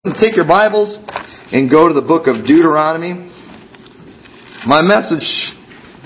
Take your Bibles and go to the book of Deuteronomy. My message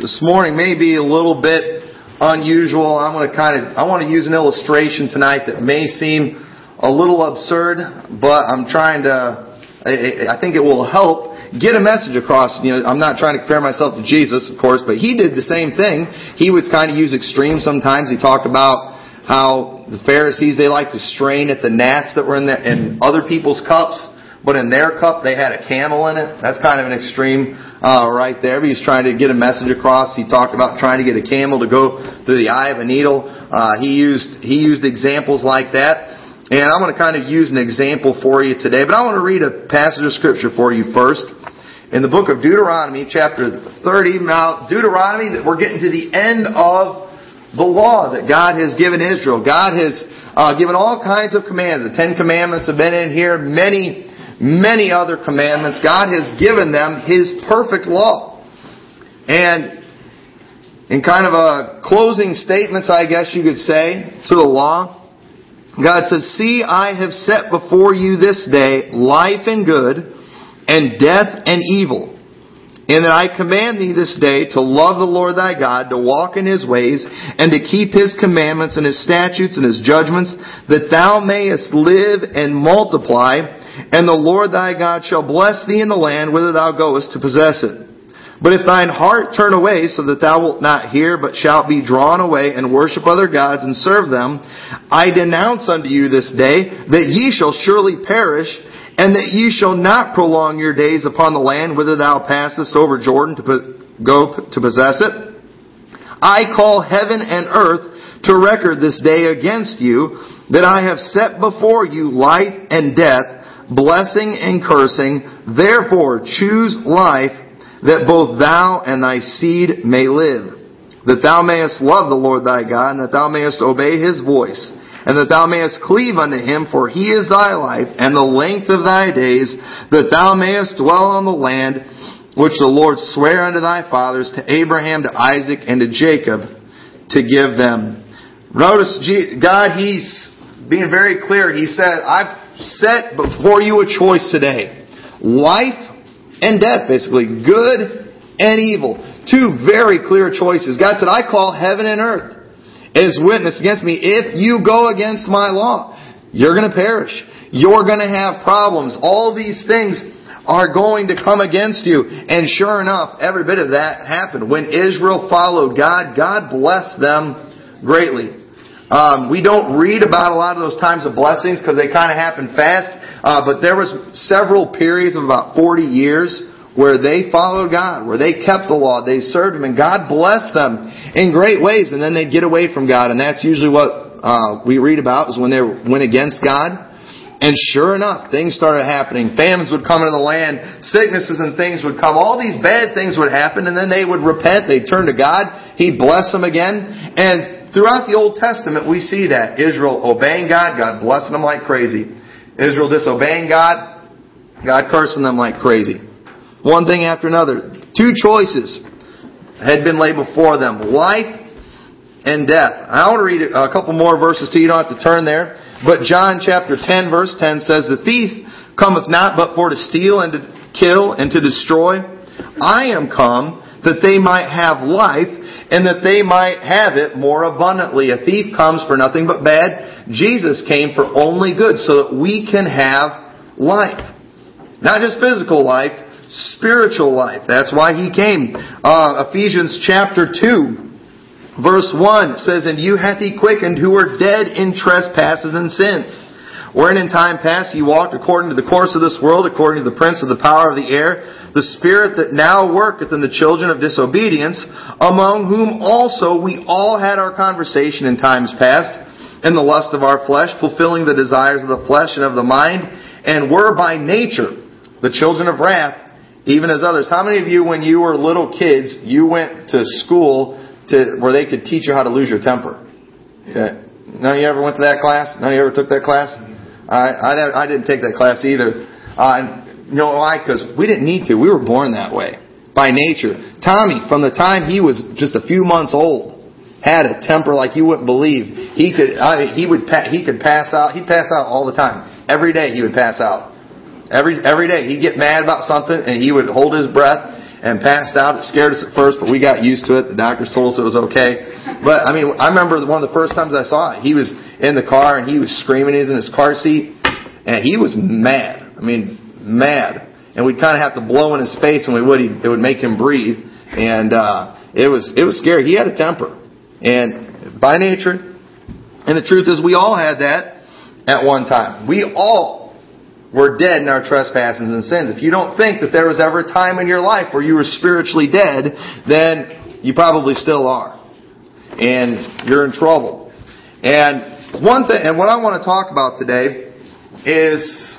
this morning may be a little bit unusual. I'm going to kind of, I want to use an illustration tonight that may seem a little absurd, but I'm trying to, I think it will help get a message across. You know, I'm not trying to compare myself to Jesus, of course, but he did the same thing. He would kind of use extremes sometimes. He talked about how the Pharisees they like to strain at the gnats that were in their, in other people's cups, but in their cup they had a camel in it. That's kind of an extreme uh, right there. He's trying to get a message across. He talked about trying to get a camel to go through the eye of a needle. Uh, he used he used examples like that. And I'm going to kind of use an example for you today, but I want to read a passage of scripture for you first. In the book of Deuteronomy, chapter 30. Now, Deuteronomy, we're getting to the end of the law that God has given Israel. God has uh, given all kinds of commands. The Ten Commandments have been in here. Many, many other commandments. God has given them His perfect law. And in kind of a closing statements, I guess you could say, to the law, God says, See, I have set before you this day life and good, and death and evil. And that I command thee this day to love the Lord thy God, to walk in his ways, and to keep his commandments and his statutes and his judgments, that thou mayest live and multiply, and the Lord thy God shall bless thee in the land whither thou goest to possess it. But if thine heart turn away, so that thou wilt not hear, but shalt be drawn away and worship other gods and serve them, I denounce unto you this day that ye shall surely perish, and that ye shall not prolong your days upon the land whither thou passest over Jordan to go to possess it. I call heaven and earth to record this day against you that I have set before you life and death, blessing and cursing. Therefore choose life that both thou and thy seed may live, that thou mayest love the Lord thy God, and that thou mayest obey his voice and that thou mayest cleave unto him, for he is thy life, and the length of thy days, that thou mayest dwell on the land which the Lord sware unto thy fathers, to Abraham, to Isaac, and to Jacob, to give them. Notice, God, He's being very clear. He said, I've set before you a choice today. Life and death, basically. Good and evil. Two very clear choices. God said, I call heaven and earth is witness against me. If you go against my law, you're going to perish. You're going to have problems. All these things are going to come against you. And sure enough, every bit of that happened. When Israel followed God, God blessed them greatly. Um, we don't read about a lot of those times of blessings because they kind of happen fast. Uh, but there was several periods of about 40 years where they followed God, where they kept the law, they served Him, and God blessed them in great ways, and then they'd get away from God, and that's usually what uh, we read about is when they went against God. And sure enough, things started happening. Famines would come into the land, sicknesses and things would come. All these bad things would happen, and then they would repent. They'd turn to God. He'd bless them again. And throughout the Old Testament, we see that Israel obeying God, God blessing them like crazy. Israel disobeying God, God cursing them like crazy. One thing after another. Two choices had been laid before them. Life and death. I want to read a couple more verses to you. You don't have to turn there. But John chapter 10 verse 10 says, The thief cometh not but for to steal and to kill and to destroy. I am come that they might have life and that they might have it more abundantly. A thief comes for nothing but bad. Jesus came for only good so that we can have life. Not just physical life, spiritual life. That's why he came. Uh, Ephesians chapter 2, verse 1 says, And you hath he quickened who were dead in trespasses and sins. Wherein in time past ye walked according to the course of this world, according to the prince of the power of the air, the spirit that now worketh in the children of disobedience, among whom also we all had our conversation in times past, in the lust of our flesh, fulfilling the desires of the flesh and of the mind, and were by nature the children of wrath, even as others. How many of you, when you were little kids, you went to school to where they could teach you how to lose your temper? Okay. None of you ever went to that class? None of you ever took that class? I, I, I didn't take that class either. Uh, you know why? Because we didn't need to. We were born that way by nature. Tommy, from the time he was just a few months old, had a temper like you wouldn't believe. He could, uh, he would, he could pass out. He'd pass out all the time. Every day he would pass out. Every every day he'd get mad about something and he would hold his breath and passed out. It scared us at first, but we got used to it. The doctors told us it was okay. But I mean, I remember one of the first times I saw it. He was in the car and he was screaming. He was in his car seat and he was mad. I mean, mad. And we'd kind of have to blow in his face, and we would. It would make him breathe, and uh, it was it was scary. He had a temper, and by nature, and the truth is, we all had that at one time. We all were dead in our trespasses and sins. If you don't think that there was ever a time in your life where you were spiritually dead, then you probably still are. And you're in trouble. And one thing, and what I want to talk about today is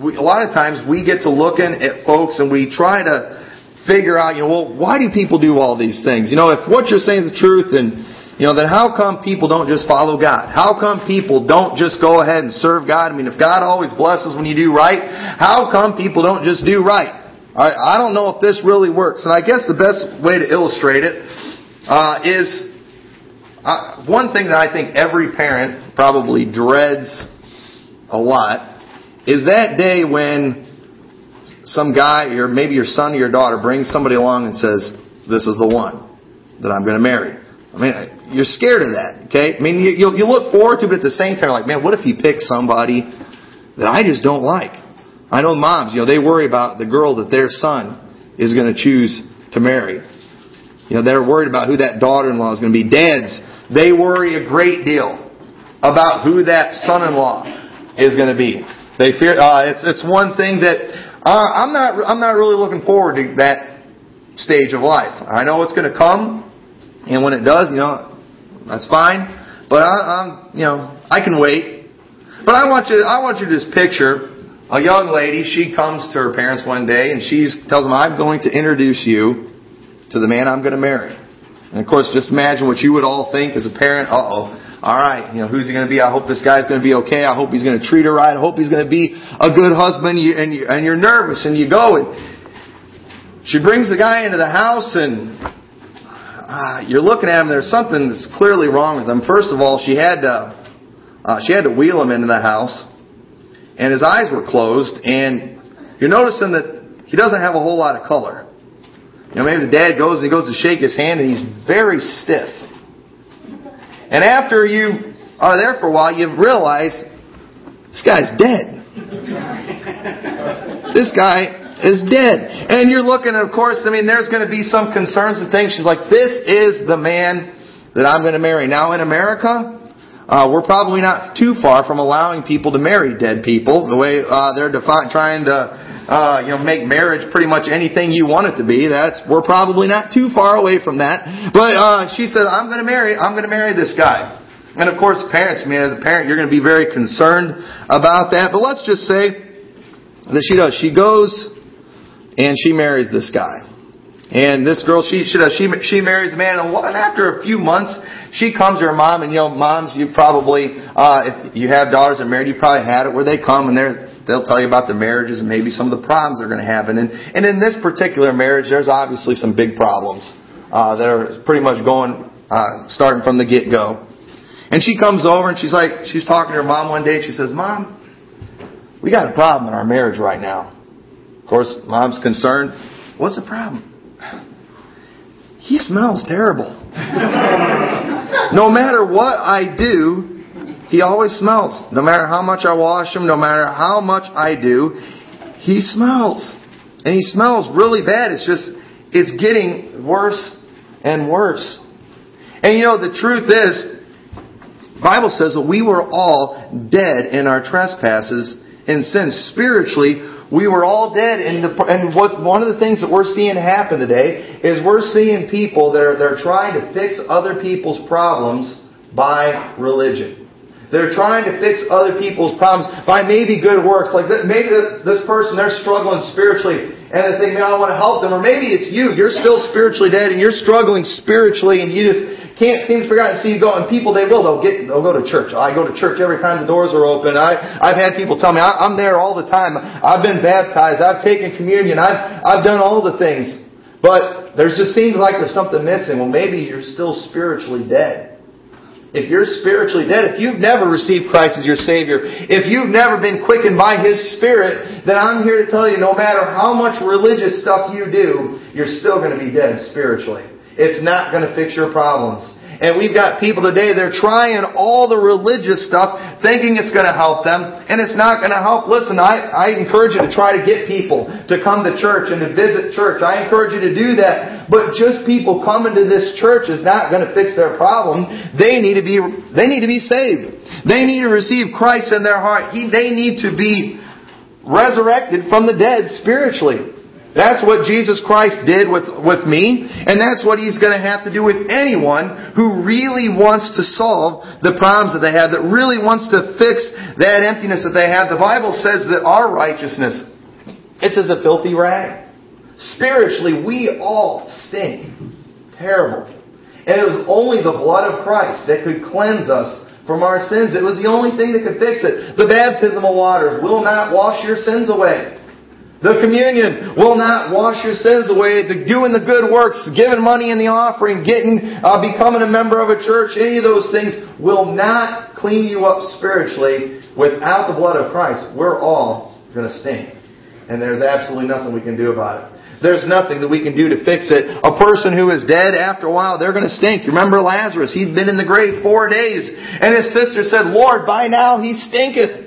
we, a lot of times we get to looking at folks and we try to figure out, you know, well, why do people do all these things? You know, if what you're saying is the truth, then you know, then how come people don't just follow God? How come people don't just go ahead and serve God? I mean, if God always blesses when you do right, how come people don't just do right? I, I don't know if this really works. And I guess the best way to illustrate it uh, is uh, one thing that I think every parent probably dreads a lot is that day when some guy, or maybe your son or your daughter, brings somebody along and says, This is the one that I'm going to marry. I mean, you're scared of that, okay? I mean, you, you, you look forward to it, but at the same time, like, man, what if he picks somebody that I just don't like? I know moms, you know, they worry about the girl that their son is going to choose to marry. You know, they're worried about who that daughter-in-law is going to be. Dads, they worry a great deal about who that son-in-law is going to be. They fear. Uh, it's it's one thing that uh, I'm not I'm not really looking forward to that stage of life. I know it's going to come, and when it does, you know, that's fine. But I, I'm, you know, I can wait. But I want you, I want you to just picture a young lady. She comes to her parents one day and she tells them, "I'm going to introduce you to the man I'm going to marry." And of course, just imagine what you would all think as a parent. Uh oh. All right, you know, who's he going to be? I hope this guy's going to be okay. I hope he's going to treat her right. I hope he's going to be a good husband. and, you, and you're nervous, and you go and she brings the guy into the house, and uh, you're looking at him. There's something that's clearly wrong with him. First of all, she had to uh, she had to wheel him into the house, and his eyes were closed. And you're noticing that he doesn't have a whole lot of color. You know, maybe the dad goes and he goes to shake his hand, and he's very stiff. And after you are there for a while, you realize this guy's dead. this guy is dead. And you're looking, of course, I mean, there's going to be some concerns and things. She's like, this is the man that I'm going to marry. Now, in America, uh, we're probably not too far from allowing people to marry dead people. The way uh, they're defi- trying to, uh, you know, make marriage pretty much anything you want it to be. That's we're probably not too far away from that. But uh, she says, "I'm going to marry. I'm going to marry this guy." And of course, parents. I mean, as a parent, you're going to be very concerned about that. But let's just say that she does. She goes and she marries this guy. And this girl, she she she marries a man, and after a few months, she comes to her mom, and you know, moms, you probably, uh, if you have daughters that married, you probably had it where they come and they're they'll tell you about the marriages and maybe some of the problems they're going to have. And and in this particular marriage, there's obviously some big problems uh, that are pretty much going, uh, starting from the get go. And she comes over and she's like, she's talking to her mom one day. And she says, "Mom, we got a problem in our marriage right now." Of course, mom's concerned. What's the problem? He smells terrible. no matter what I do, he always smells. No matter how much I wash him, no matter how much I do, he smells. And he smells really bad. It's just, it's getting worse and worse. And you know, the truth is, Bible says that we were all dead in our trespasses and sins. Spiritually, we were all dead, and, the, and what one of the things that we're seeing happen today is we're seeing people that are they're trying to fix other people's problems by religion. They're trying to fix other people's problems by maybe good works. Like maybe this person they're struggling spiritually, and they think, "Man, I want to help them." Or maybe it's you. You're still spiritually dead, and you're struggling spiritually, and you just can't seem to figure out. And so you go, and people they will. They'll get. They'll go to church. I go to church every time the doors are open. I I've had people tell me I, I'm there all the time. I've been baptized. I've taken communion. I've I've done all the things. But there's just seems like there's something missing. Well, maybe you're still spiritually dead. if you're spiritually dead, if you've never received Christ as your Savior, if you've never been quickened by His Spirit, then I'm here to tell you no matter how much religious stuff you do, you're still going to be dead spiritually. It's not going to fix your problems. And we've got people today, they're trying all the religious stuff, thinking it's going to help them, and it's not going to help. Listen, I, I encourage you to try to get people to come to church and to visit church. I encourage you to do that. But just people coming to this church is not going to fix their problem. They need to be, they need to be saved. They need to receive Christ in their heart. He, they need to be resurrected from the dead spiritually. That's what Jesus Christ did with, with me, and that's what He's going to have to do with anyone who really wants to solve the problems that they have, that really wants to fix that emptiness that they have. The Bible says that our righteousness, it's as a filthy rag. Spiritually, we all stink. Terrible. And it was only the blood of Christ that could cleanse us from our sins. It was the only thing that could fix it. The baptismal waters will not wash your sins away. The communion will not wash your sins away. The doing the good works, giving money in the offering, getting, uh, becoming a member of a church, any of those things will not clean you up spiritually without the blood of Christ. We're all going to stink. And there's absolutely nothing we can do about it. There's nothing that we can do to fix it. A person who is dead after a while, they're going to stink. Remember Lazarus? He'd been in the grave four days. And his sister said, Lord, by now he stinketh.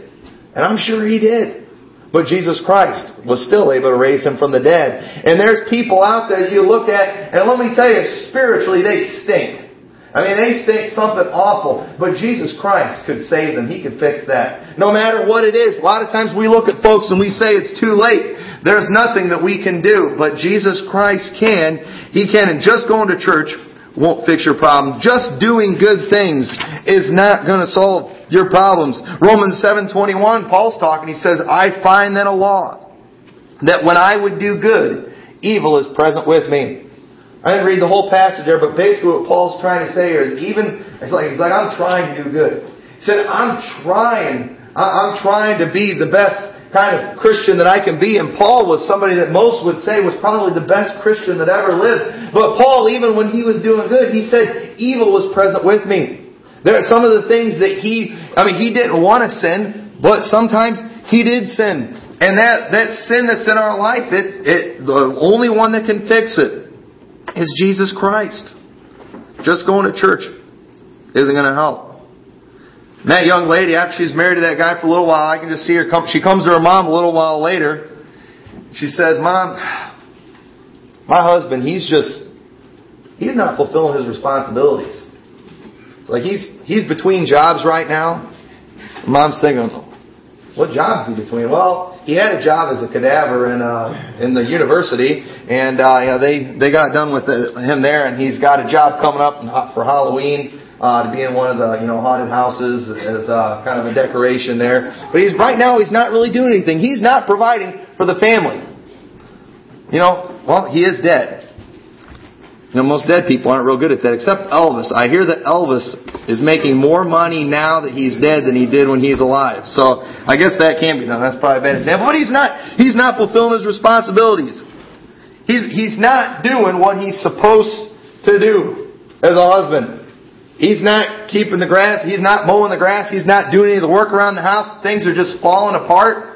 And I'm sure he did. But Jesus Christ was still able to raise him from the dead. And there's people out there you look at, and let me tell you, spiritually they stink. I mean, they stink something awful. But Jesus Christ could save them. He could fix that. No matter what it is. A lot of times we look at folks and we say it's too late. There's nothing that we can do. But Jesus Christ can. He can. And just going to church won't fix your problem. Just doing good things is not going to solve your problems. Romans 7:21, Paul's talking. He says, "I find then a law that when I would do good, evil is present with me." I didn't read the whole passage there, but basically what Paul's trying to say here is even it's like it's like I'm trying to do good. He said, "I'm trying. I'm trying to be the best kind of Christian that I can be. And Paul was somebody that most would say was probably the best Christian that ever lived. But Paul, even when he was doing good, he said, evil was present with me. There are some of the things that he, I mean, he didn't want to sin, but sometimes he did sin. And that, that sin that's in our life, it, it, the only one that can fix it is Jesus Christ. Just going to church isn't going to help. And that young lady, after she's married to that guy for a little while, I can just see her come, she comes to her mom a little while later. She says, Mom, my husband, he's just, he's not fulfilling his responsibilities. Like he's he's between jobs right now. Mom's thinking, what job is he between? Well, he had a job as a cadaver in uh, in the university, and uh, you know, they they got done with the, him there, and he's got a job coming up for Halloween. Uh, to be in one of the you know haunted houses as uh, kind of a decoration there, but he's right now he's not really doing anything. He's not providing for the family. You know, well he is dead. You know, most dead people aren't real good at that, except Elvis. I hear that Elvis is making more money now that he's dead than he did when he's alive. So I guess that can be done. That's probably a bad example. But he's not, he's not fulfilling his responsibilities. He, he's not doing what he's supposed to do as a husband. He's not keeping the grass. He's not mowing the grass. He's not doing any of the work around the house. Things are just falling apart.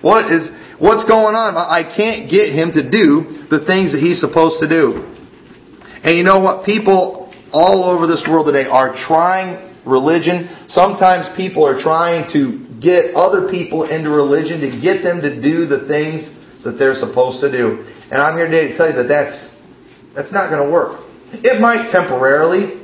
What is, what's going on? I can't get him to do the things that he's supposed to do. And you know what? People all over this world today are trying religion. Sometimes people are trying to get other people into religion to get them to do the things that they're supposed to do. And I'm here today to tell you that that's, that's not going to work. It might temporarily.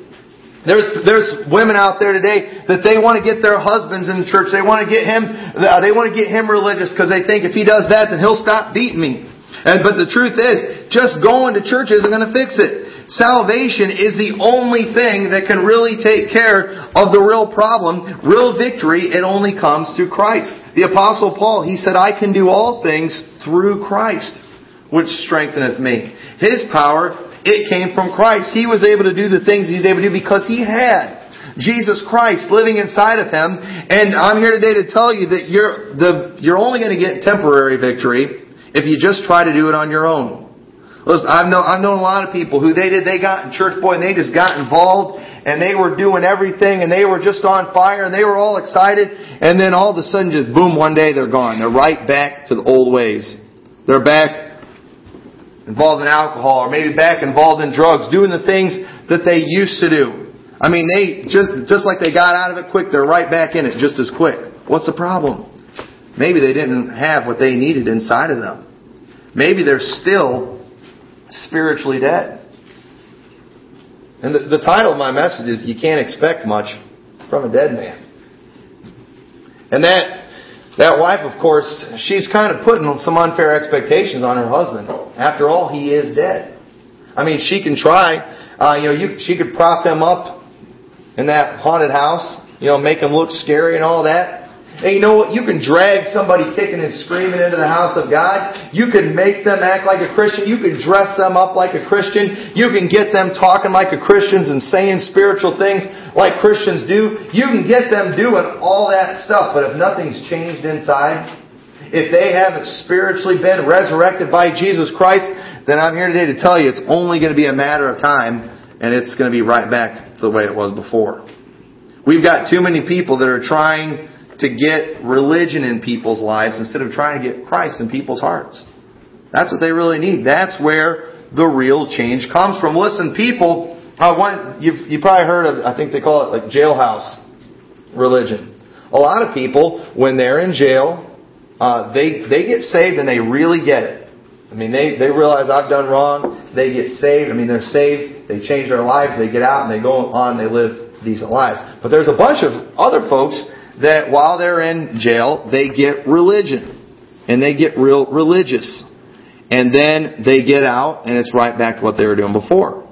There's, there's women out there today that they want to get their husbands in the church. They want to get him, uh, they want to get him religious because they think if he does that, then he'll stop beating me. And, but the truth is, just going to church isn't going to fix it. Salvation is the only thing that can really take care of the real problem. Real victory, it only comes through Christ. The apostle Paul, he said, I can do all things through Christ, which strengtheneth me. His power, it came from Christ. He was able to do the things he's able to do because he had Jesus Christ living inside of him. And I'm here today to tell you that you're, the, you're only going to get temporary victory if you just try to do it on your own. Listen, I've known, I've known a lot of people who they did, they got in church, boy, and they just got involved and they were doing everything and they were just on fire and they were all excited and then all of a sudden just boom one day they're gone. They're right back to the old ways. They're back involved in alcohol or maybe back involved in drugs, doing the things that they used to do. I mean, they just just like they got out of it quick, they're right back in it just as quick. What's the problem? Maybe they didn't have what they needed inside of them. Maybe they're still spiritually dead. And the, the title of my message is You Can't Expect Much from a Dead Man. And that that wife, of course, she's kind of putting some unfair expectations on her husband. After all, he is dead. I mean, she can try. Uh, you know, you, she could prop him up in that haunted house, you know, make him look scary and all that. And you know what? You can drag somebody kicking and screaming into the house of God. You can make them act like a Christian. You can dress them up like a Christian. You can get them talking like a Christians and saying spiritual things like Christians do. You can get them doing all that stuff. But if nothing's changed inside, if they haven't spiritually been resurrected by Jesus Christ, then I'm here today to tell you it's only going to be a matter of time and it's going to be right back to the way it was before. We've got too many people that are trying to get religion in people's lives instead of trying to get Christ in people's hearts. That's what they really need. That's where the real change comes from. Listen, people, uh, one, you've, you probably heard of, I think they call it like jailhouse religion. A lot of people, when they're in jail, uh, they, they get saved and they really get it. I mean, they, they realize I've done wrong. They get saved. I mean, they're saved. They change their lives. They get out and they go on. They live decent lives. But there's a bunch of other folks that while they're in jail, they get religion. And they get real religious. And then they get out and it's right back to what they were doing before.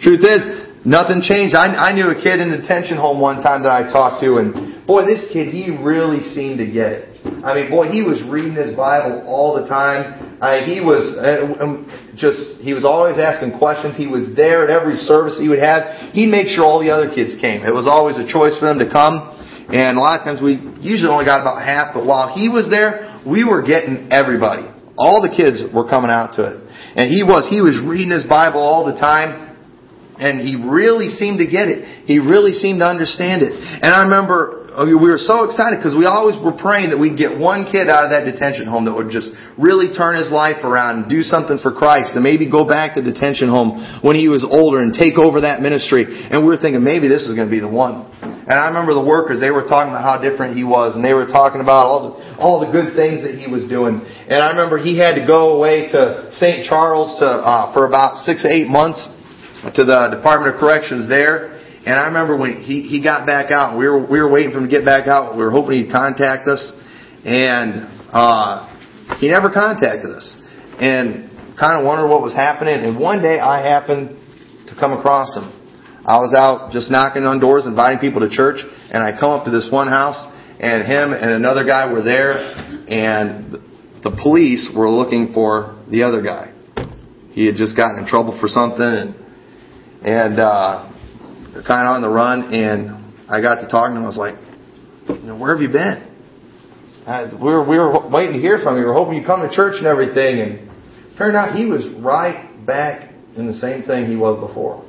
Truth is, nothing changed. I, I knew a kid in the detention home one time that I talked to and boy, this kid, he really seemed to get it. I mean, boy, he was reading his Bible all the time. I, he was uh, um, just, he was always asking questions. He was there at every service he would have. He'd make sure all the other kids came. It was always a choice for them to come. And a lot of times we usually only got about half, but while he was there, we were getting everybody. All the kids were coming out to it. And he was, he was reading his Bible all the time. And he really seemed to get it. He really seemed to understand it. And I remember we were so excited because we always were praying that we'd get one kid out of that detention home that would just really turn his life around and do something for Christ and maybe go back to detention home when he was older and take over that ministry. And we were thinking maybe this is going to be the one. And I remember the workers, they were talking about how different he was and they were talking about all the, all the good things that he was doing. And I remember he had to go away to St. Charles to, uh, for about six eight months to the Department of Corrections there. And I remember when he, he got back out, we were, we were waiting for him to get back out. We were hoping he'd contact us. And, uh, he never contacted us. And kind of wondered what was happening. And one day I happened to come across him. I was out just knocking on doors, inviting people to church, and I come up to this one house, and him and another guy were there, and the police were looking for the other guy. He had just gotten in trouble for something, and and uh, kind of on the run. And I got to talking to him. I was like, you know, "Where have you been?" We were we were waiting to hear from you. We were hoping you'd come to church and everything. And turned out he was right back in the same thing he was before.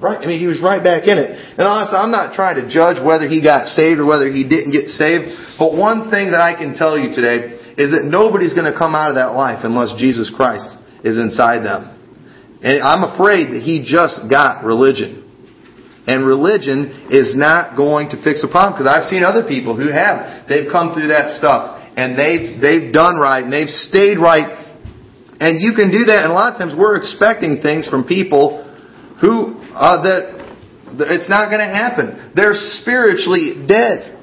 Right? I mean, he was right back in it. And honestly, I'm not trying to judge whether he got saved or whether he didn't get saved. But one thing that I can tell you today is that nobody's going to come out of that life unless Jesus Christ is inside them. And I'm afraid that he just got religion. And religion is not going to fix the problem because I've seen other people who have. They've come through that stuff and they've, they've done right and they've stayed right. And you can do that. And a lot of times we're expecting things from people who, uh, that, that it's not going to happen. They're spiritually dead.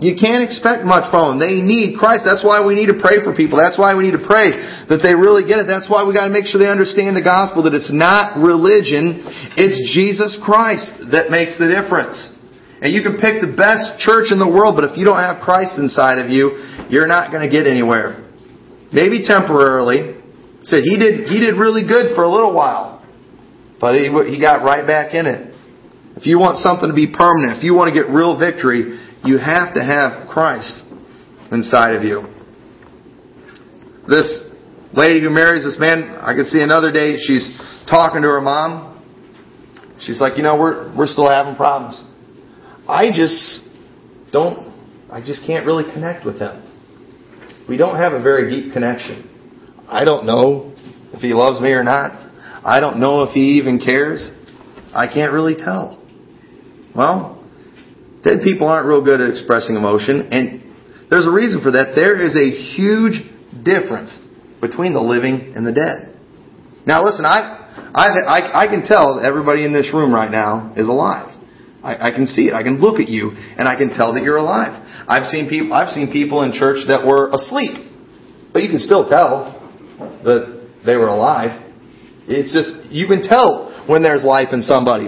You can't expect much from them. They need Christ. That's why we need to pray for people. That's why we need to pray that they really get it. That's why we got to make sure they understand the gospel, that it's not religion, it's Jesus Christ that makes the difference. And you can pick the best church in the world, but if you don't have Christ inside of you, you're not going to get anywhere. Maybe temporarily. Said he did he did really good for a little while, but he he got right back in it. If you want something to be permanent, if you want to get real victory, you have to have Christ inside of you. This lady who marries this man, I could see another day she's talking to her mom, She's like, you know, we're we're still having problems. I just don't I just can't really connect with him. We don't have a very deep connection. I don't know if he loves me or not. I don't know if he even cares. I can't really tell. Well, dead people aren't real good at expressing emotion, and there's a reason for that. There is a huge difference between the living and the dead. Now, listen, I, I, I, I can tell everybody in this room right now is alive. I, I can see it. I can look at you, and I can tell that you're alive. I've seen people. I've seen people in church that were asleep, but you can still tell that they were alive. It's just you can tell when there's life in somebody.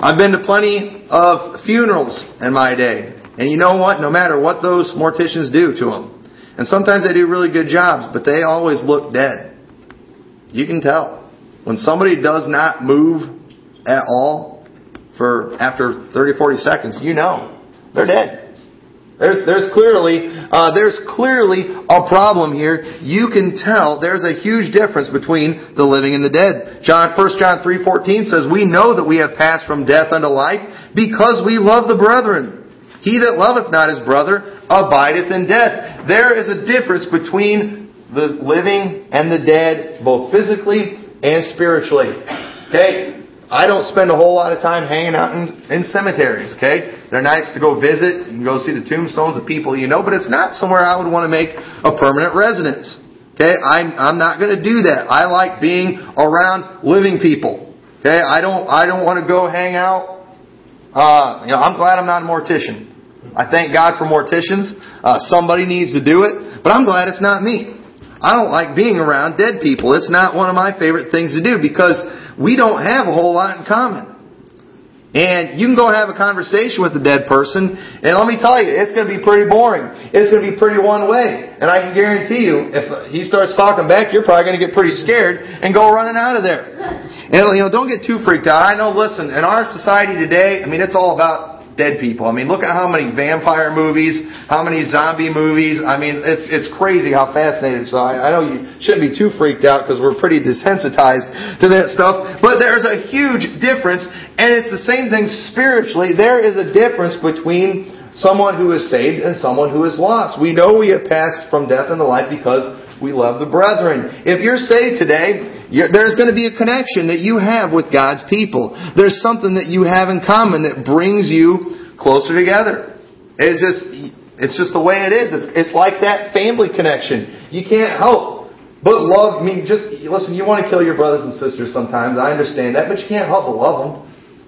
I've been to plenty of funerals in my day, and you know what? No matter what those morticians do to them, and sometimes they do really good jobs, but they always look dead. You can tell when somebody does not move at all for after 30, 40 seconds. You know they're dead. There's, there's clearly, uh, there's clearly a problem here. You can tell there's a huge difference between the living and the dead. John, 1 John 3.14 says, We know that we have passed from death unto life because we love the brethren. He that loveth not his brother abideth in death. There is a difference between the living and the dead, both physically and spiritually. Okay? I don't spend a whole lot of time hanging out in, in cemeteries, okay? They're nice to go visit. You can go see the tombstones of people you know, but it's not somewhere I would want to make a permanent residence. Okay? I'm, I'm not going to do that. I like being around living people. Okay? I don't, I don't want to go hang out. Uh, you know, I'm glad I'm not a mortician. I thank God for morticians. Uh, somebody needs to do it, but I'm glad it's not me. I don't like being around dead people. It's not one of my favorite things to do because we don't have a whole lot in common. And you can go have a conversation with the dead person, and let me tell you, it's going to be pretty boring. It's going to be pretty one way. And I can guarantee you, if he starts talking back, you're probably going to get pretty scared and go running out of there. And, you know, don't get too freaked out. I know, listen, in our society today, I mean, it's all about dead people. I mean, look at how many vampire movies, how many zombie movies. I mean, it's it's crazy how fascinated. So I, I know you shouldn't be too freaked out because we're pretty desensitized to that stuff. But there's a huge difference, and it's the same thing spiritually. There is a difference between someone who is saved and someone who is lost. We know we have passed from death into life because we love the brethren. If you're saved today, there's going to be a connection that you have with God's people. There's something that you have in common that brings you closer together. It's just, it's just the way it is. It's, it's like that family connection. You can't help but love. me. just listen. You want to kill your brothers and sisters sometimes. I understand that, but you can't help but love them.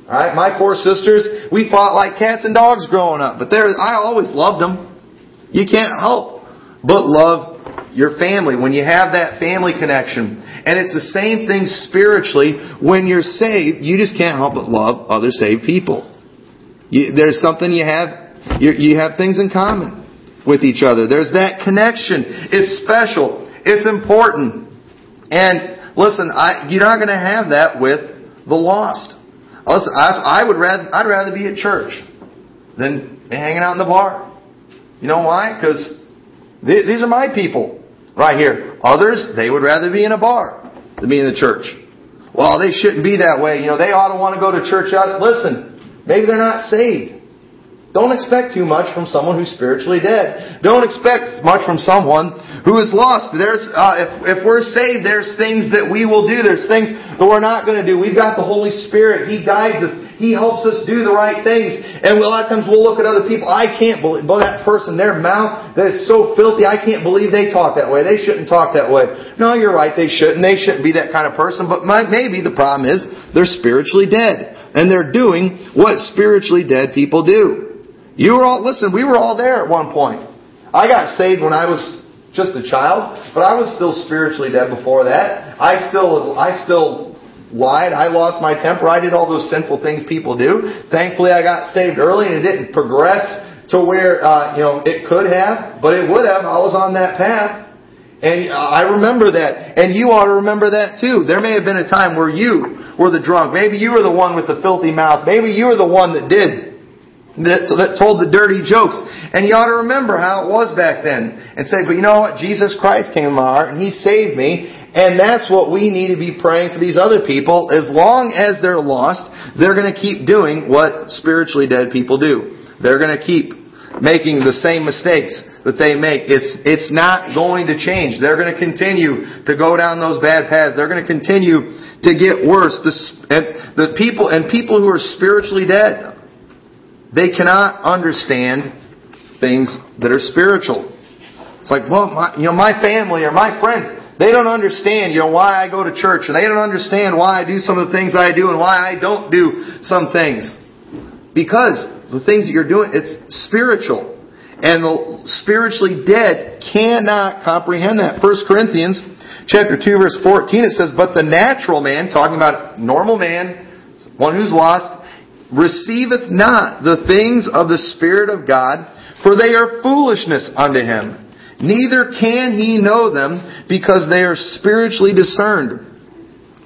All right, my four sisters, we fought like cats and dogs growing up, but there, I always loved them. You can't help but love your family when you have that family connection. And it's the same thing spiritually. When you're saved, you just can't help but love other saved people. You, there's something you have, you, you have things in common with each other. There's that connection. It's special. It's important. And listen, I, you're not going to have that with the lost. Listen, I, I would rather, I'd rather be at church than hanging out in the bar. You know why? Because these are my people right here. Others, they would rather be in a bar than be in the church. Well, they shouldn't be that way. You know, they ought to want to go to church. Listen, maybe they're not saved. Don't expect too much from someone who's spiritually dead. Don't expect much from someone who is lost. There's, uh, if, if we're saved, there's things that we will do. There's things that we're not going to do. We've got the Holy Spirit. He guides us. He helps us do the right things. And a lot of times we'll look at other people. I can't believe, that person, their mouth, that's so filthy. I can't believe they talk that way. They shouldn't talk that way. No, you're right. They shouldn't. They shouldn't be that kind of person. But maybe the problem is they're spiritually dead. And they're doing what spiritually dead people do. You were all, listen, we were all there at one point. I got saved when I was just a child, but I was still spiritually dead before that. I still, I still lied. I lost my temper. I did all those sinful things people do. Thankfully, I got saved early and it didn't progress to where, uh, you know, it could have, but it would have. I was on that path. And I remember that. And you ought to remember that too. There may have been a time where you were the drunk. Maybe you were the one with the filthy mouth. Maybe you were the one that did that, that told the dirty jokes. And you ought to remember how it was back then. And say, but you know what? Jesus Christ came in my heart and He saved me And that's what we need to be praying for these other people. As long as they're lost, they're going to keep doing what spiritually dead people do. They're going to keep making the same mistakes that they make. It's, it's not going to change. They're going to continue to go down those bad paths. They're going to continue to get worse. The, and the people, and people who are spiritually dead, they cannot understand things that are spiritual. It's like, well, my, you know, my family or my friends, they don't understand, you know, why I go to church, or they don't understand why I do some of the things I do and why I don't do some things. Because the things that you're doing, it's spiritual. And the spiritually dead cannot comprehend that. 1 Corinthians chapter 2 verse 14 it says, But the natural man, talking about normal man, one who's lost, receiveth not the things of the Spirit of God, for they are foolishness unto him Neither can he know them because they are spiritually discerned.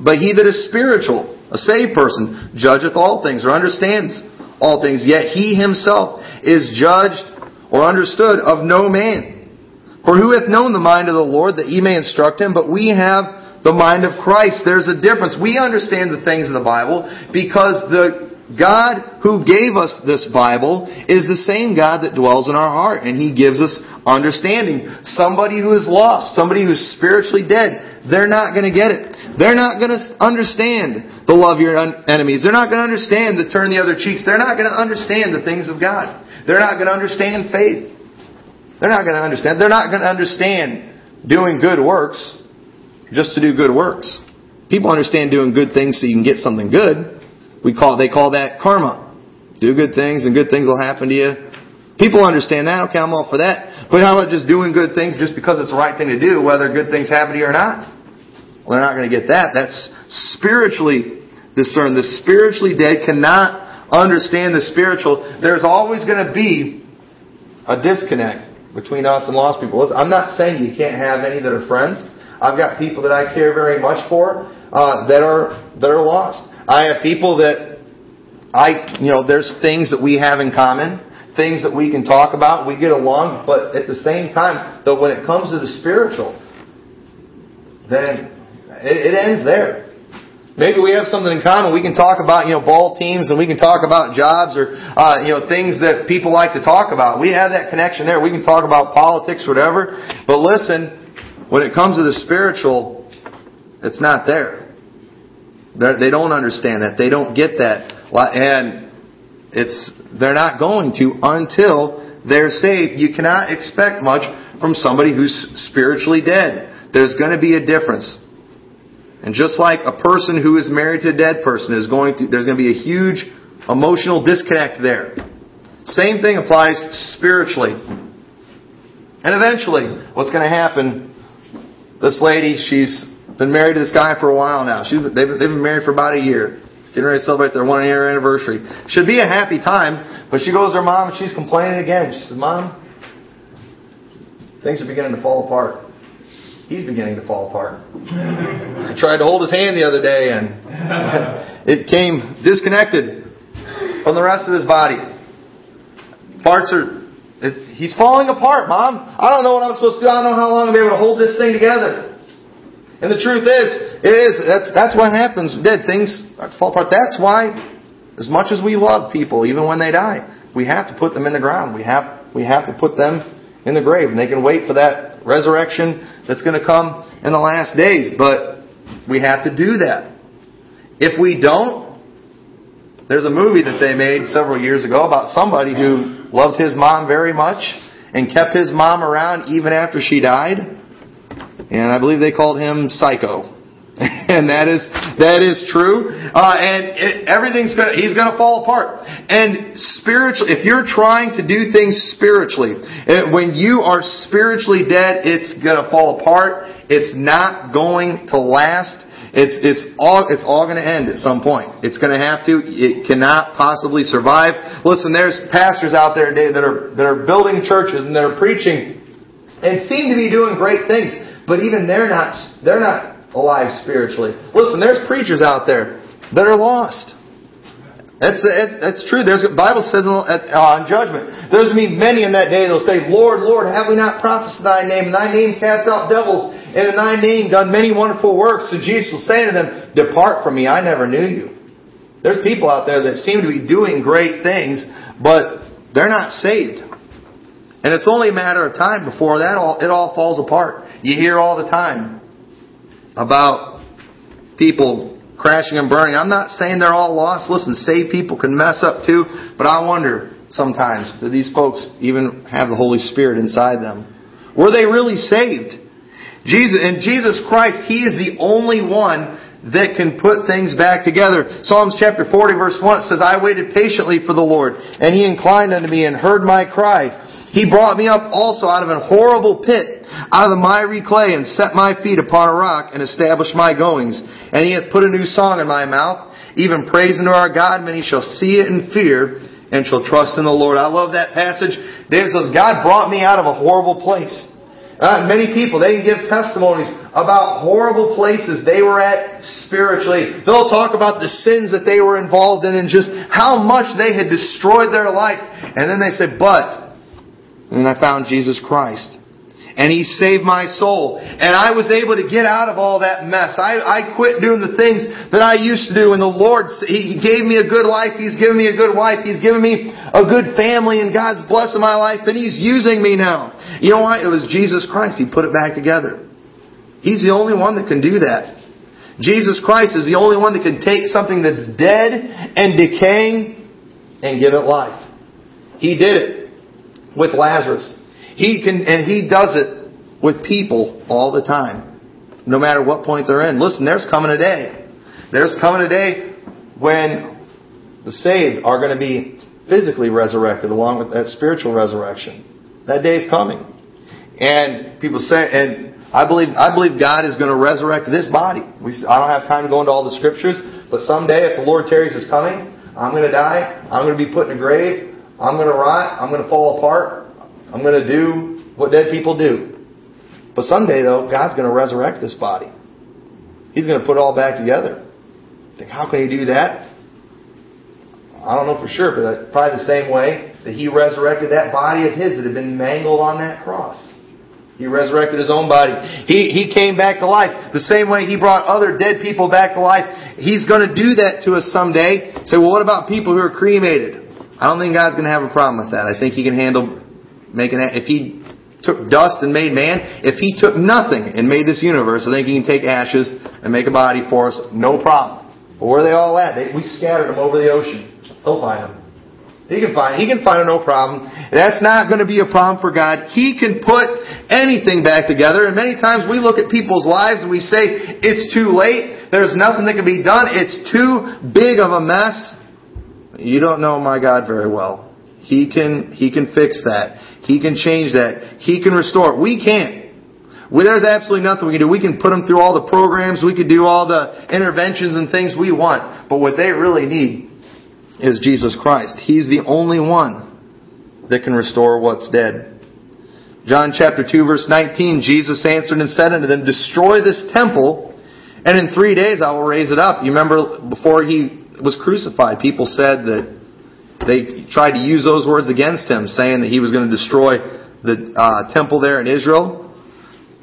But he that is spiritual, a saved person, judgeth all things or understands all things. Yet he himself is judged or understood of no man. For who hath known the mind of the Lord that ye may instruct him? But we have the mind of Christ. There's a difference. We understand the things of the Bible because the God who gave us this Bible is the same God that dwells in our heart and He gives us understanding. Somebody who is lost, somebody who's spiritually dead, they're not going to get it. They're not going to understand the love your enemies. They're not going to understand the turn the other cheeks. They're not going to understand the things of God. They're not going to understand faith. They're not going to understand. They're not going to understand doing good works just to do good works. People understand doing good things so you can get something good. We call they call that karma. Do good things and good things will happen to you. People understand that. Okay, I'm all for that. But how about just doing good things just because it's the right thing to do, whether good things happen to you or not? Well, they're not going to get that. That's spiritually discerned. The spiritually dead cannot understand the spiritual. There's always going to be a disconnect between us and lost people. I'm not saying you can't have any that are friends. I've got people that I care very much for uh, that are that are lost. I have people that I, you know, there's things that we have in common things that we can talk about, we get along, but at the same time, though when it comes to the spiritual, then it, it ends there. Maybe we have something in common. We can talk about, you know, ball teams and we can talk about jobs or, uh, you know, things that people like to talk about. We have that connection there. We can talk about politics, whatever. But listen, when it comes to the spiritual, it's not there. They're, they do not understand that. They don't get that. And it's, they're not going to until they're saved. You cannot expect much from somebody who's spiritually dead. There's going to be a difference. And just like a person who is married to a dead person is going to, there's going to be a huge emotional disconnect there. Same thing applies spiritually. And eventually, what's going to happen, this lady, she's been married to this guy for a while now. She's, they've, they've been married for about a year getting ready to celebrate their one year anniversary. Should be a happy time, but she goes to her mom and she's complaining again. She says, Mom, things are beginning to fall apart. He's beginning to fall apart. I tried to hold his hand the other day and it came disconnected from the rest of his body. Parts are, he's falling apart, Mom. I don't know what I'm supposed to do. I don't know how long be able to hold this thing together. And the truth is, it is that's that's what happens. Dead things fall apart. That's why, as much as we love people, even when they die, we have to put them in the ground. We have we have to put them in the grave, and they can wait for that resurrection that's going to come in the last days. But we have to do that. If we don't, there's a movie that they made several years ago about somebody who loved his mom very much and kept his mom around even after she died and I believe they called him Psycho. and that is that is true. Uh, and it, everything's gonna he's gonna fall apart. And spiritually, if you're trying to do things spiritually, it, when you are spiritually dead, it's gonna fall apart. It's not going to last. It's it's all it's all going to end at some point. It's going to have to. It cannot possibly survive. Listen, there's pastors out there today that are that are building churches and that are preaching and seem to be doing great things. But even they're not, they're not alive spiritually. Listen, there's preachers out there that are lost. That's, that's true. There's, the Bible says on uh, judgment, there's going to be many in that day that'll say, Lord, Lord, have we not prophesied thy name? And thy name cast out devils, and in thy name done many wonderful works. So Jesus will say to them, Depart from me, I never knew you. There's people out there that seem to be doing great things, but they're not saved. And it's only a matter of time before that all, it all falls apart. You hear all the time about people crashing and burning. I'm not saying they're all lost. Listen, saved people can mess up too, but I wonder sometimes, do these folks even have the Holy Spirit inside them? Were they really saved? Jesus, and Jesus Christ, He is the only one that can put things back together. Psalms chapter 40 verse 1 says, I waited patiently for the Lord, and He inclined unto me and heard my cry. He brought me up also out of a horrible pit, out of the miry clay, and set my feet upon a rock, and established my goings. And He hath put a new song in my mouth, even praise unto our God. Many shall see it and fear, and shall trust in the Lord. I love that passage. David says, God brought me out of a horrible place. Uh, many people, they can give testimonies about horrible places they were at spiritually. They'll talk about the sins that they were involved in and just how much they had destroyed their life. And then they say, but, and I found Jesus Christ and He saved my soul. And I was able to get out of all that mess. I, I quit doing the things that I used to do and the Lord, He gave me a good life. He's given me a good wife. He's given me a good family and God's blessing my life and He's using me now. You know why? It was Jesus Christ. He put it back together. He's the only one that can do that. Jesus Christ is the only one that can take something that's dead and decaying and give it life. He did it with Lazarus. He can, and He does it with people all the time, no matter what point they're in. Listen, there's coming a day. There's coming a day when the saved are going to be physically resurrected along with that spiritual resurrection. That day is coming. And people say, and I believe, I believe God is going to resurrect this body. We, I don't have time to go into all the scriptures, but someday, if the Lord tarries is coming, I'm going to die. I'm going to be put in a grave. I'm going to rot. I'm going to fall apart. I'm going to do what dead people do. But someday, though, God's going to resurrect this body. He's going to put it all back together. Think, how can He do that? I don't know for sure, but uh, probably the same way that He resurrected that body of His that had been mangled on that cross. He resurrected His own body. He, he came back to life. The same way He brought other dead people back to life. He's going to do that to us someday. Say, well, what about people who are cremated? I don't think God's going to have a problem with that. I think He can handle making that. If He took dust and made man, if He took nothing and made this universe, I think He can take ashes and make a body for us. No problem. But where are they all at? They, we scattered them over the ocean. He'll find them. He can find, he can find them no problem. That's not going to be a problem for God. He can put anything back together. And many times we look at people's lives and we say, it's too late. There's nothing that can be done. It's too big of a mess. You don't know my God very well. He can, he can fix that. He can change that. He can restore it. We can't. There's absolutely nothing we can do. We can put them through all the programs. We can do all the interventions and things we want. But what they really need is Jesus Christ. He's the only one that can restore what's dead. John chapter 2 verse 19, Jesus answered and said unto them, Destroy this temple, and in three days I will raise it up. You remember before he was crucified, people said that they tried to use those words against him, saying that he was going to destroy the uh, temple there in Israel.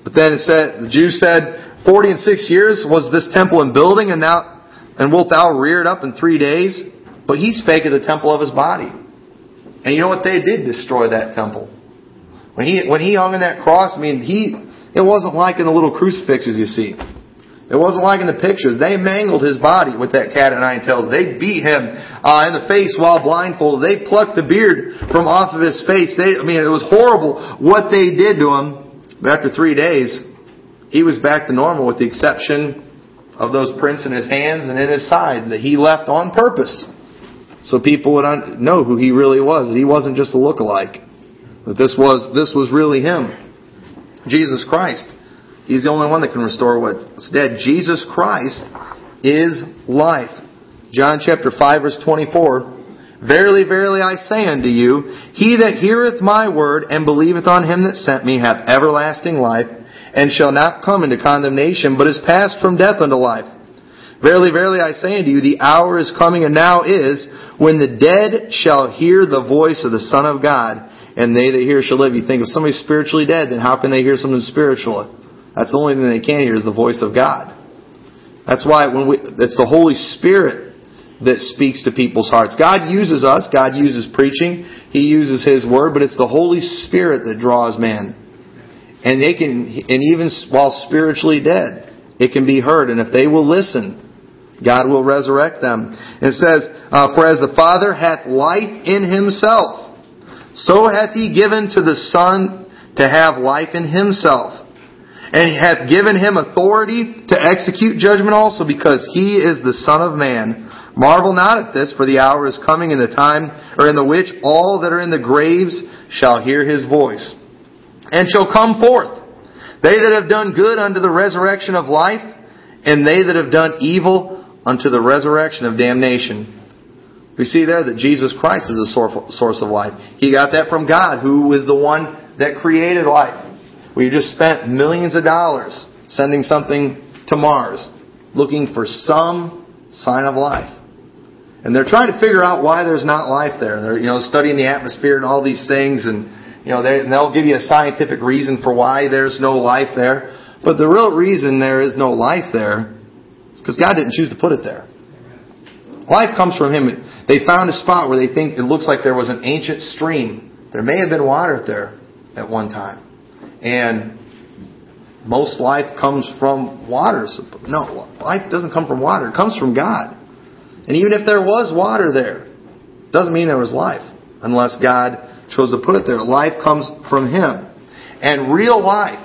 But then it said, the Jews said, Forty and six years was this temple in building, and now, and wilt thou rear it up in three days? But he spake of the temple of his body. And you know what? They did destroy that temple. When he, when he hung on that cross, I mean, he, it wasn't like in the little crucifixes you see. It wasn't like in the pictures. They mangled his body with that cat of nine tails. They beat him uh, in the face while blindfolded. They plucked the beard from off of his face. They, I mean, it was horrible what they did to him. But after three days, he was back to normal with the exception of those prints in his hands and in his side that he left on purpose so people would un- know who he really was. He wasn't just a look-alike. That this was this was really him, Jesus Christ. He's the only one that can restore what's dead. Jesus Christ is life. John chapter five verse twenty-four. Verily, verily, I say unto you, he that heareth my word and believeth on him that sent me hath everlasting life, and shall not come into condemnation, but is passed from death unto life. Verily, verily, I say unto you, the hour is coming and now is when the dead shall hear the voice of the Son of God, and they that hear shall live. You think if somebody's spiritually dead, then how can they hear something spiritual? That's the only thing they can hear is the voice of God. That's why when we, it's the Holy Spirit that speaks to people's hearts. God uses us. God uses preaching. He uses His Word, but it's the Holy Spirit that draws man. And they can, and even while spiritually dead, it can be heard. And if they will listen, God will resurrect them. It says, uh, For as the Father hath life in himself, so hath he given to the Son to have life in himself. And hath given him authority to execute judgment also, because he is the Son of Man. Marvel not at this, for the hour is coming in the time, or in the which all that are in the graves shall hear his voice, and shall come forth. They that have done good unto the resurrection of life, and they that have done evil unto the resurrection of damnation. We see there that Jesus Christ is the source of life. He got that from God, who is the one that created life. We just spent millions of dollars sending something to Mars, looking for some sign of life. And they're trying to figure out why there's not life there. They're, you know, studying the atmosphere and all these things, and you know, they, they'll give you a scientific reason for why there's no life there. But the real reason there is no life there is because God didn't choose to put it there. Life comes from Him. They found a spot where they think it looks like there was an ancient stream. There may have been water there at one time. And most life comes from water. No, life doesn't come from water. It comes from God. And even if there was water there, doesn't mean there was life unless God chose to put it there. Life comes from Him. And real life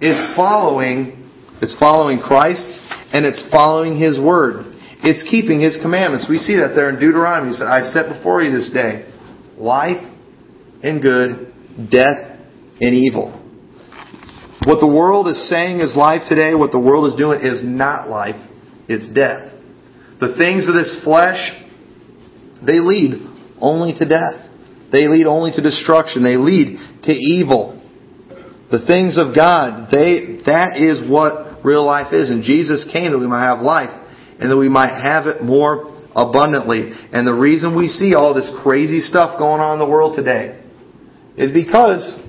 is following is following Christ and it's following His Word. It's keeping His commandments. We see that there in Deuteronomy. He said, I set before you this day life and good, death and evil. What the world is saying is life today, what the world is doing is not life, it's death. The things of this flesh, they lead only to death. They lead only to destruction. They lead to evil. The things of God, they, that is what real life is. And Jesus came that we might have life and that we might have it more abundantly. And the reason we see all this crazy stuff going on in the world today is because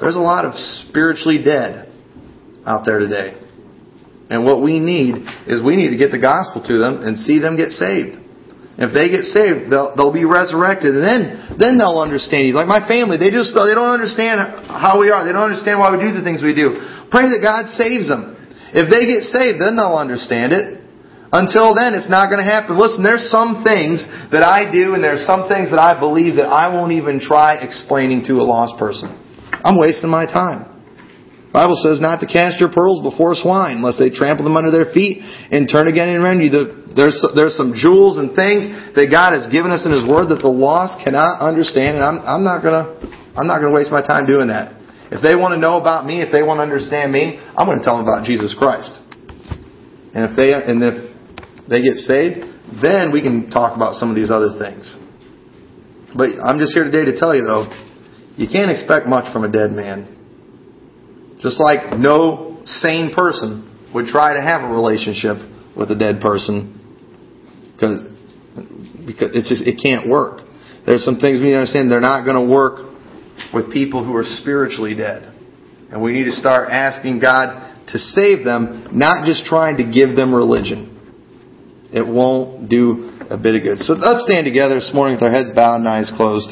there's a lot of spiritually dead out there today. And what we need is we need to get the gospel to them and see them get saved. If they get saved, they'll, they'll be resurrected, and then then they'll understand you. Like my family, they just they don't understand how we are. They don't understand why we do the things we do. Pray that God saves them. If they get saved, then they'll understand it. Until then, it's not going to happen. Listen, there's some things that I do and there's some things that I believe that I won't even try explaining to a lost person. I'm wasting my time. Bible says not to cast your pearls before swine, lest they trample them under their feet and turn again and rend you. There's, there's some jewels and things that God has given us in His Word that the lost cannot understand, and I'm, I'm not gonna, I'm not gonna waste my time doing that. If they want to know about me, if they want to understand me, I'm to tell them about Jesus Christ. And if they and if they get saved, then we can talk about some of these other things. But I'm just here today to tell you though, you can't expect much from a dead man. Just like no sane person would try to have a relationship with a dead person because because it's just it can't work. There's some things we need to understand they're not going to work with people who are spiritually dead. And we need to start asking God to save them, not just trying to give them religion. It won't do a bit of good. So let's stand together this morning with our heads bowed and eyes closed.